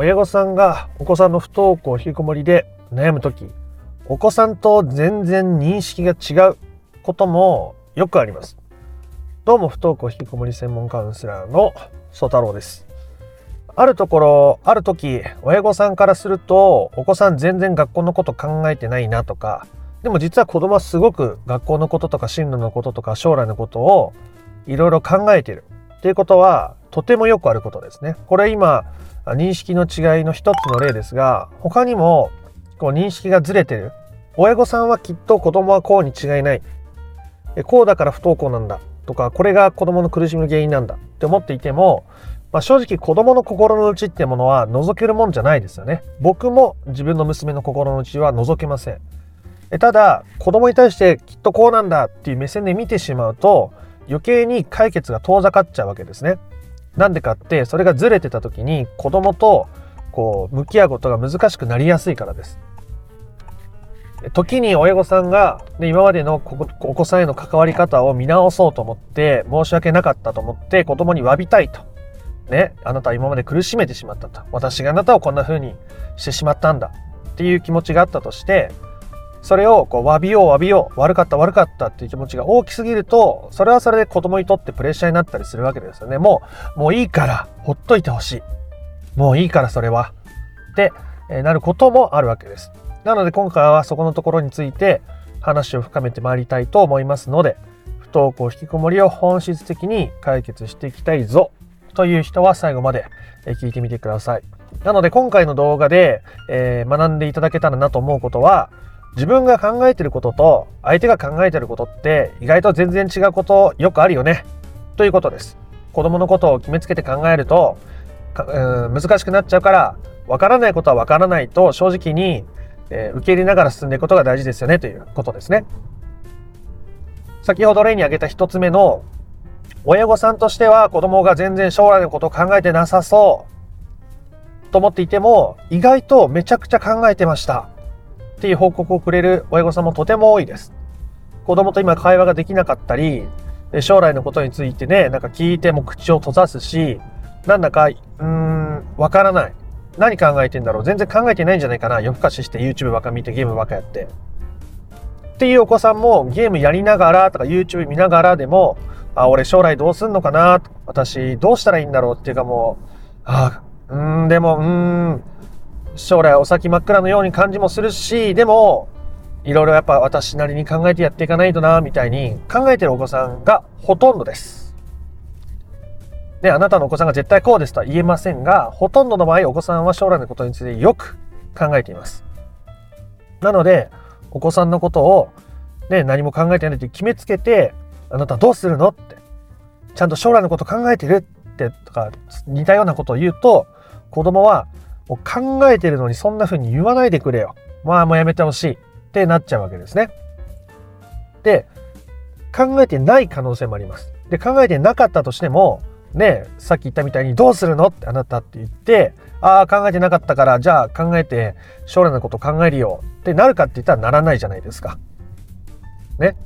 親御さんがお子さんの不登校引きこもりで悩む時お子さんと全然認識が違うこともよくあります。どうも不登校引きこもり専門カウンセラーの曽太郎です。あるところある時親御さんからするとお子さん全然学校のこと考えてないなとかでも実は子供はすごく学校のこととか進路のこととか将来のことをいろいろ考えている。っていうことはとてもよくあることですね。これ今認識の違いの一つの例ですが他にもこう認識がずれてる。親御さんはきっと子供はこうに違いない。こうだから不登校なんだ。とかこれが子供の苦しみの原因なんだ。って思っていても、まあ、正直子供の心の内ってものは覗けるもんじゃないですよね。僕も自分の娘の心の内は覗けません。ただ子供に対してきっとこうなんだっていう目線で見てしまうと余計に解決が遠ざかっちゃうわけですね。なんでかってそれがずれてた時に子供とこう向き合うことが難しくなりやすいからです時に親御さんが、ね、今までのお子さんへの関わり方を見直そうと思って申し訳なかったと思って子供に詫びたいと。ね、あなたは今まで苦しめてしまったと。私があなたをこんな風にしてしまったんだっていう気持ちがあったとして、それをこう詫びよう詫びよう悪かった悪かったっていう気持ちが大きすぎるとそれはそれで子供にとってプレッシャーになったりするわけですよね。もうもういいからほっといてほしい。もういいからそれは。ってなることもあるわけです。なので今回はそこのところについて話を深めてまいりたいと思いますので不登校引きこもりを本質的に解決していきたいぞという人は最後まで聞いてみてください。なので今回の動画で、え、学んでいただけたらなと思うことは自分が考えてることと相手が考えてることって意外と全然違うことよくあるよね。ということです。子供のことを決めつけて考えると難しくなっちゃうからわからないことはわからないと正直に、えー、受け入れながら進んでいくことが大事ですよね。ということですね。先ほど例に挙げた一つ目の親御さんとしては子供が全然将来のことを考えてなさそうと思っていても意外とめちゃくちゃ考えてました。っていう報告をくれる親御さんもとても多いです。子供と今会話ができなかったり、将来のことについてね、なんか聞いても口を閉ざすし、なんだか、うーん、わからない。何考えてんだろう全然考えてないんじゃないかな夜更かしして YouTube ばっか見てゲームばっかやって。っていうお子さんもゲームやりながらとか YouTube 見ながらでも、あ、俺将来どうすんのかな私どうしたらいいんだろうっていうかもう、あ、うん、でも、うん、将来お先真っ暗のように感じもするし、でも、いろいろやっぱ私なりに考えてやっていかないとな、みたいに考えてるお子さんがほとんどです。で、あなたのお子さんが絶対こうですとは言えませんが、ほとんどの場合お子さんは将来のことについてよく考えています。なので、お子さんのことを、ね、何も考えてないって決めつけて、あなたどうするのって、ちゃんと将来のこと考えてるってとか、似たようなことを言うと、子供はもう考えてるのにそんな風に言わないでくれよ。まあもうやめてほしいってなっちゃうわけですね。で、考えてない可能性もあります。で、考えてなかったとしても、ね、さっき言ったみたいにどうするのってあなたって言って、ああ、考えてなかったから、じゃあ考えて将来のこと考えるよってなるかって言ったらならないじゃないですか。ね。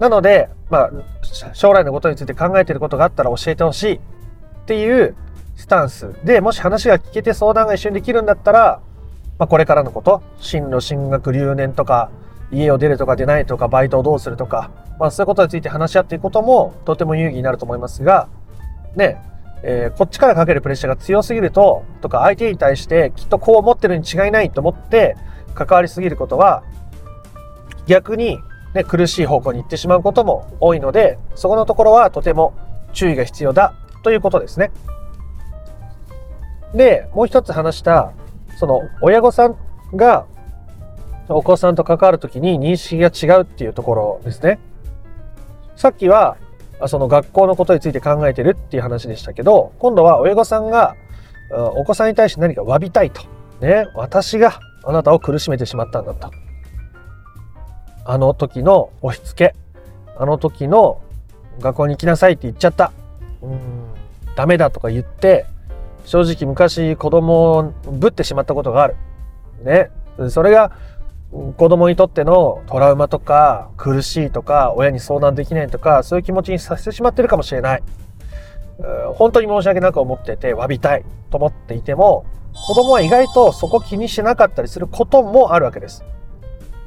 なので、まあ、将来のことについて考えてることがあったら教えてほしいっていうスタンスで、もし話が聞けて相談が一緒にできるんだったら、まあ、これからのこと、進路、進学、留年とか、家を出るとか出ないとか、バイトをどうするとか、まあ、そういうことについて話し合っていくこともとても有意義になると思いますが、ね、えー、こっちからかけるプレッシャーが強すぎると、とか相手に対してきっとこう思ってるに違いないと思って関わりすぎることは、逆に、ね、苦しい方向に行ってしまうことも多いので、そこのところはとても注意が必要だということですね。で、もう一つ話した、その親御さんがお子さんと関わるときに認識が違うっていうところですね。さっきは、その学校のことについて考えてるっていう話でしたけど、今度は親御さんがお子さんに対して何か詫びたいと。ね、私があなたを苦しめてしまったんだと。あの時の押し付け、あの時の学校に行きなさいって言っちゃった。うん、ダメだとか言って、正直昔子供をぶってしまったことがある。ね。それが子供にとってのトラウマとか苦しいとか親に相談できないとかそういう気持ちにさせてしまってるかもしれない。本当に申し訳なく思ってて詫びたいと思っていても子供は意外とそこ気にしなかったりすることもあるわけです。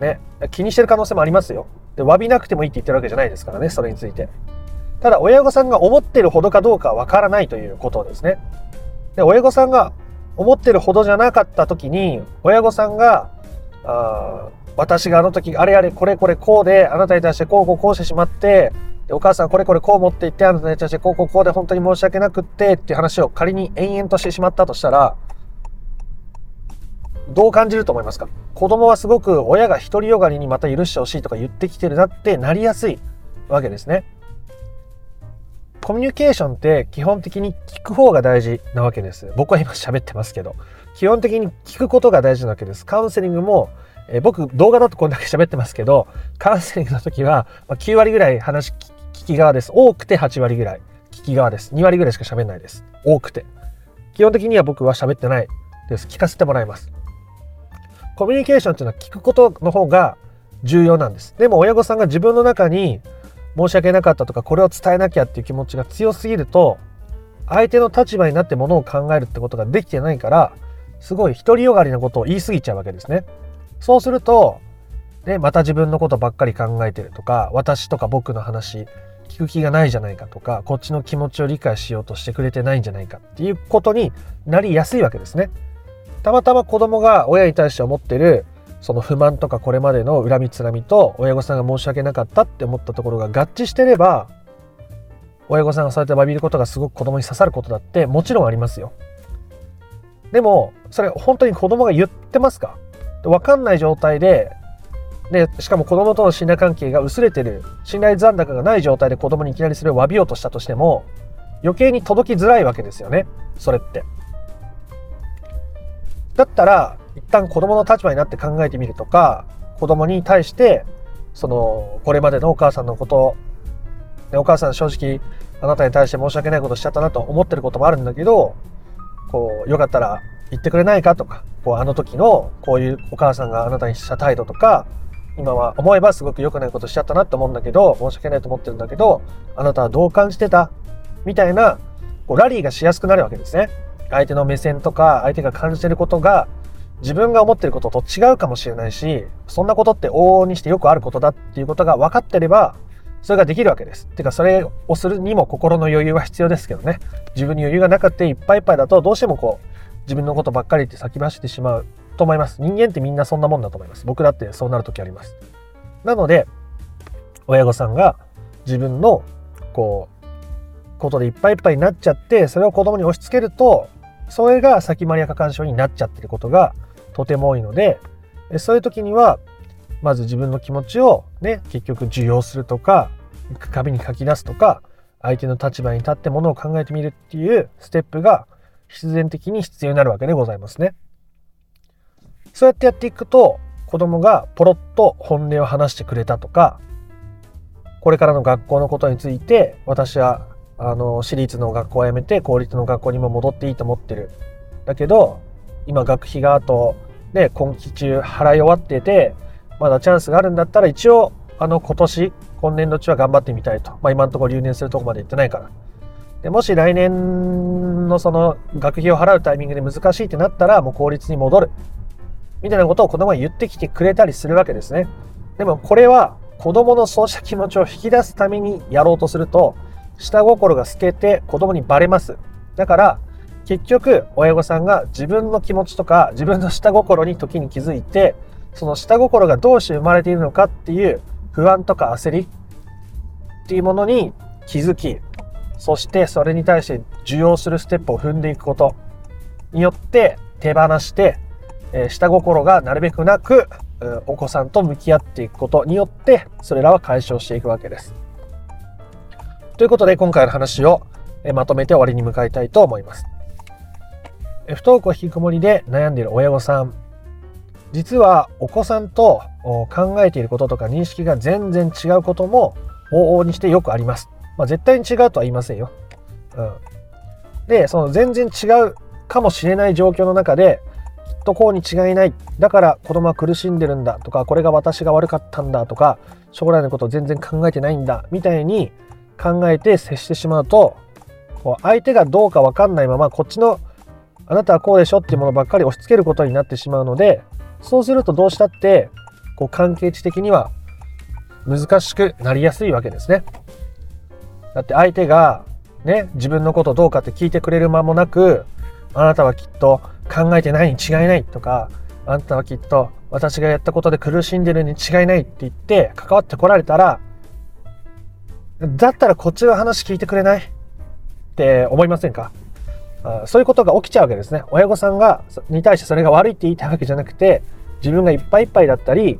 ね、気にしてる可能性もありますよ。で、詫びなくてもいいって言ってるわけじゃないですからね、それについて。ただ、親御さんが思ってるほどかどうかわからないということですね。で、親御さんが思ってるほどじゃなかった時に、親御さんが、あ私があの時、あれあれ、これこれこうで、あなたに対してこうこうこうしてしまって、お母さんこれこれこう持っていって、あなたに対してこうこうこうで本当に申し訳なくってっていう話を仮に延々としてしまったとしたら、どう感じると思いますか？子供はすごく親が独りよがりにまた許してほしいとか言ってきてるなってなりやすいわけですね。コミュニケーションって基本的に聞く方が大事なわけです。僕は今喋ってますけど、基本的に聞くことが大事なわけです。カウンセリングも、え、僕動画だとこんだけ喋ってますけど、カウンセリングの時は9割ぐらい話聞き側です。多くて8割ぐらい聞き側です。2割ぐらいしか喋んないです。多くて。基本的には僕は喋ってないです。聞かせてもらいます。コミュニケーションっていうのは聞くことの方が重要なんです。でも親御さんが自分の中に申し訳なかったとかこれを伝えなきゃっていう気持ちが強すぎると相手の立場になってものを考えるってことができてないからすごい独りよがりなことを言い過ぎちゃうわけですね。そうすると、ね、また自分のことばっかり考えてるとか私とか僕の話聞く気がないじゃないかとかこっちの気持ちを理解しようとしてくれてないんじゃないかっていうことになりやすいわけですね。たまたま子供が親に対して思ってるその不満とかこれまでの恨みつらみと親御さんが申し訳なかったって思ったところが合致してれば親御さんがそうやって詫びることがすごく子供に刺さることだってもちろんありますよ。でもそれ本当に子供が言ってますか？分かんない状態ででしかも子供との信頼関係が薄れてる信頼残高がない状態で子供にいきなりそれを詫びようとしたとしても余計に届きづらいわけですよねそれって。だったら一旦子供の立場になって考えてみるとか子供に対してそのこれまでのお母さんのことお母さん正直あなたに対して申し訳ないことしちゃったなと思ってることもあるんだけどこうよかったら言ってくれないかとかこうあの時のこういうお母さんがあなたにした態度とか今は思えばすごく良くないことしちゃったなって思うんだけど申し訳ないと思ってるんだけどあなたはどう感じてたみたいなこうラリーがしやすくなるわけですね。相手の目線とか相手が感じてることが自分が思ってることと違うかもしれないしそんなことって往々にしてよくあることだっていうことが分かってればそれができるわけです。てかそれをするにも心の余裕は必要ですけどね。自分に余裕がなくていっぱいいっぱいだとどうしてもこう自分のことばっかりって先走ってしまうと思います。人間ってみんなそんなもんだと思います。僕だってそうなる時あります。なので親御さんが自分のこうことでいっぱいいっぱいになっちゃってそれを子供に押し付けるとそれが先回りや過干渉になっちゃってることがとても多いのでそういう時にはまず自分の気持ちをね結局受容するとか紙に書き出すとか相手の立場に立ってものを考えてみるっていうステップが必然的に必要になるわけでございますね。そうやってやっていくと子供がポロッと本音を話してくれたとかこれからの学校のことについて私はあの私立の学校を辞めて公立の学校にも戻っていいと思ってるだけど今学費があとね今期中払い終わっててまだチャンスがあるんだったら一応あの今年今年度中は頑張ってみたいと、まあ、今のところ留年するとこまで行ってないから。でもし来年のその学費を払うタイミングで難しいってなったらもう公立に戻る。みたいなことを子供は言ってきてくれたりするわけですね。でもこれは子供のそうした気持ちを引き出すためにやろうとすると下心が透けて子供にバレます。だから結局親御さんが自分の気持ちとか自分の下心に時に気づいてその下心がどうして生まれているのかっていう不安とか焦りっていうものに気づきそしてそれに対して受容するステップを踏んでいくことによって手放して、え下心がなるべくなくお子さんと向き合っていくことによってそれらは解消していくわけです。ということで今回の話をまとめて終わりに向かいたいと思います。不登校引きこもりで悩んでいる親御さん。実はお子さんと考えていることとか認識が全然違うことも往々にしてよくあります。まあ、絶対に違うとは言いませんよ。うん、でその全然違うかもしれない状況の中できっとこうに違いない。だから子供は苦しんでるんだ。とかこれが私が悪かったんだ。とか将来のことを全然考えてないんだ。みたいに考えて接してしまうとこう相手がどうか分かんないままこっちのあなたはこうでしょっていうものばっかり押し付けることになってしまうのでそうするとどうしたってこう関係値的には難しくなりやすいわけですね。だって相手がね自分のことどうかって聞いてくれる間もなくあなたはきっと考えてないに違いないとかあなたはきっと私がやったことで苦しんでるに違いないって言って関わってこられたらだったらこっちの話聞いてくれないって思いませんか？そういうことが起きちゃうわけですね。親御さんがに対してそれが悪いって言いたいわけじゃなくて自分がいっぱいいっぱいだったり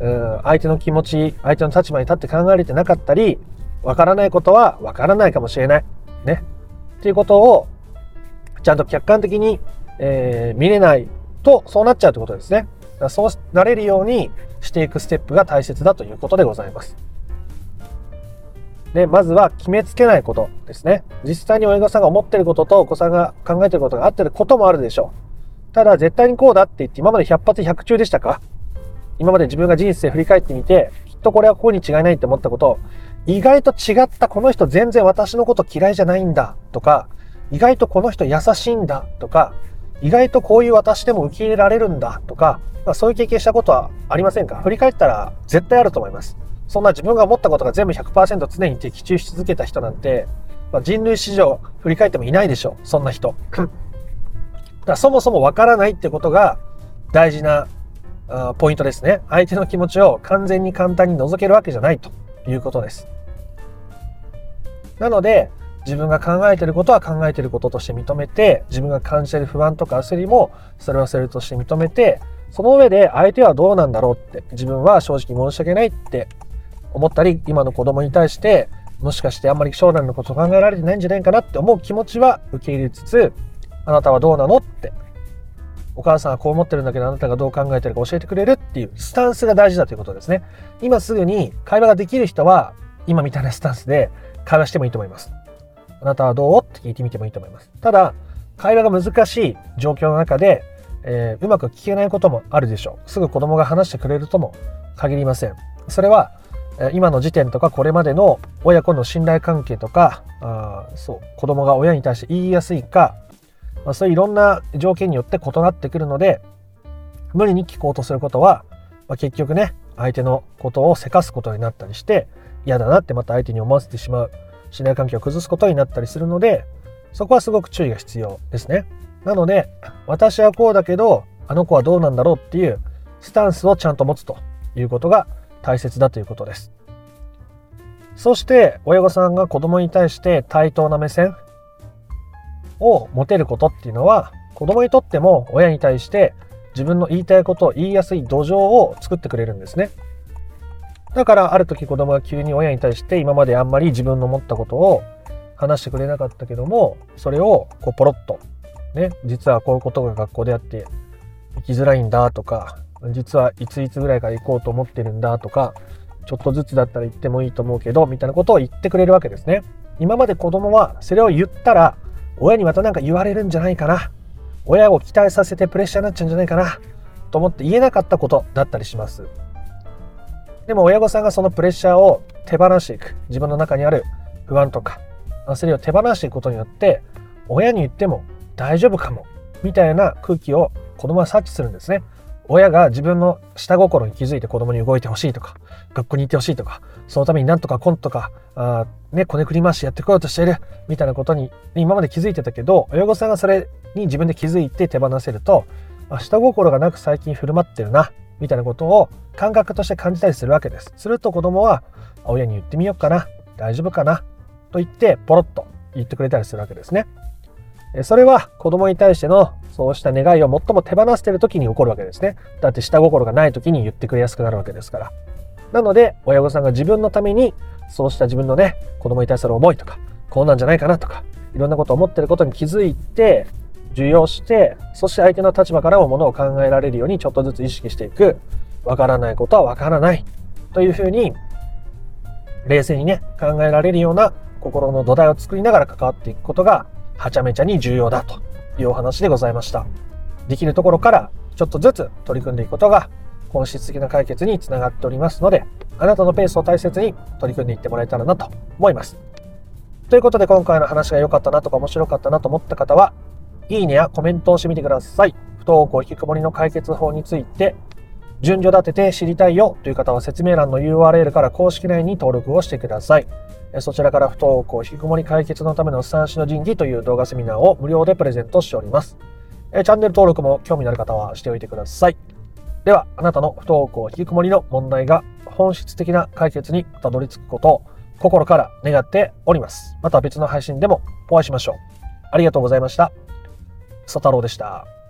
うん相手の気持ち相手の立場に立って考えれてなかったりわからないことはわからないかもしれない。ね。っていうことをちゃんと客観的に、えー、見れないとそうなっちゃうってことですね。そうなれるようにしていくステップが大切だということでございます。で、まずは決めつけないことですね。実際に親御さんが思ってることとお子さんが考えてることが合ってることもあるでしょう。ただ、絶対にこうだって言って今まで100発100中でしたか？今まで自分が人生振り返ってみて、きっとこれはここに違いないって思ったこと、意外と違ったこの人全然私のこと嫌いじゃないんだとか、意外とこの人優しいんだとか、意外とこういう私でも受け入れられるんだとか、まあ、そういう経験したことはありませんか？振り返ったら絶対あると思います。そんな自分が思ったことが全部100%常に的中し続けた人なんて、まあ、人類史上振り返ってもいないでしょう。そんな人。だそもそもわからないってことが大事なポイントですね。相手の気持ちを完全に簡単に覗けるわけじゃないということです。なので、自分が考えてることは考えてることとして認めて、自分が感じてる不安とか焦りも、それはそれとして認めて、その上で相手はどうなんだろうって、自分は正直申し訳ないって思ったり、今の子供に対して、もしかしてあんまり将来のこと考えられてないんじゃないかなって思う気持ちは受け入れつつ、あなたはどうなのって、お母さんはこう思ってるんだけど、あなたがどう考えてるか教えてくれるっていうスタンスが大事だということですね。今すぐに会話ができる人は、今みたいなスタンスで会話してもいいと思います。あなたはどうって聞いてみてもいいと思います。ただ、会話が難しい状況の中で、えー、うまく聞けないこともあるでしょう。すぐ子供が話してくれるとも限りません。それは、今の時点とかこれまでの親子の信頼関係とか、あそう子供が親に対して言いやすいか、まあ、そういういろんな条件によって異なってくるので、無理に聞こうとすることは、まあ、結局ね、相手のことをせかすことになったりして、嫌だなってまた相手に思わせてしまう。信頼関係を崩すことになったりするので、そこはすごく注意が必要ですね。なので、私はこうだけど、あの子はどうなんだろうっていうスタンスをちゃんと持つということが大切だということです。そして、親御さんが子供に対して対等な目線を持てることっていうのは、子供にとっても親に対して自分の言いたいことを言いやすい土壌を作ってくれるんですね。だからある時子供が急に親に対して今まであんまり自分の思ったことを話してくれなかったけどもそれをこうポロッとね実はこういうことが学校であって行きづらいんだとか実はいついつぐらいから行こうと思ってるんだとかちょっとずつだったら行ってもいいと思うけどみたいなことを言ってくれるわけですね。今まで子供はそれを言ったら親にまた何か言われるんじゃないかな。親を期待させてプレッシャーになっちゃうんじゃないかな。と思って言えなかったことだったりします。でも親御さんがそのプレッシャーを手放していく。自分の中にある不安とか焦りを手放していくことによって親に言っても大丈夫かも。みたいな空気を子供は察知するんですね。親が自分の下心に気づいて子供に動いてほしいとか学校に行ってほしいとかそのためになんとかコンとかあねこねくり回しやってこようとしているみたいなことに今まで気づいてたけど親御さんがそれに自分で気づいて手放せると下心がなく最近振る舞ってるなみたいなことを感覚として感じたりするわけです。すると子供は親に言ってみようかな、大丈夫かなと言ってポロッと言ってくれたりするわけですね。それは子供に対してのそうした願いを最も手放している時に起こるわけですね。だって下心がない時に言ってくれやすくなるわけですから。なので親御さんが自分のためにそうした自分のね子供に対する思いとかこうなんじゃないかなとかいろんなことを思ってることに気づいて受容してそして相手の立場からもものを考えられるようにちょっとずつ意識していくわからないことはわからないというふうに冷静にね考えられるような心の土台を作りながら関わっていくことがはちゃめちゃに重要だというお話でございましたできるところからちょっとずつ取り組んでいくことが本質的な解決につながっておりますのであなたのペースを大切に取り組んでいってもらえたらなと思いますということで今回の話が良かったなとか面白かったなと思った方は、いいねやコメントをしてみてください。不登校引きこもりの解決法について、順序立てて知りたいよという方は説明欄の URL から公式 LINE に登録をしてください。そちらから不登校引きこもり解決のための三種の神器という動画セミナーを無料でプレゼントしております。チャンネル登録も興味のある方はしておいてください。では、あなたの不登校引きこもりの問題が本質的な解決にたどり着くことを心から願っております。また別の配信でもお会いしましょう。ありがとうございました。佐太郎でした。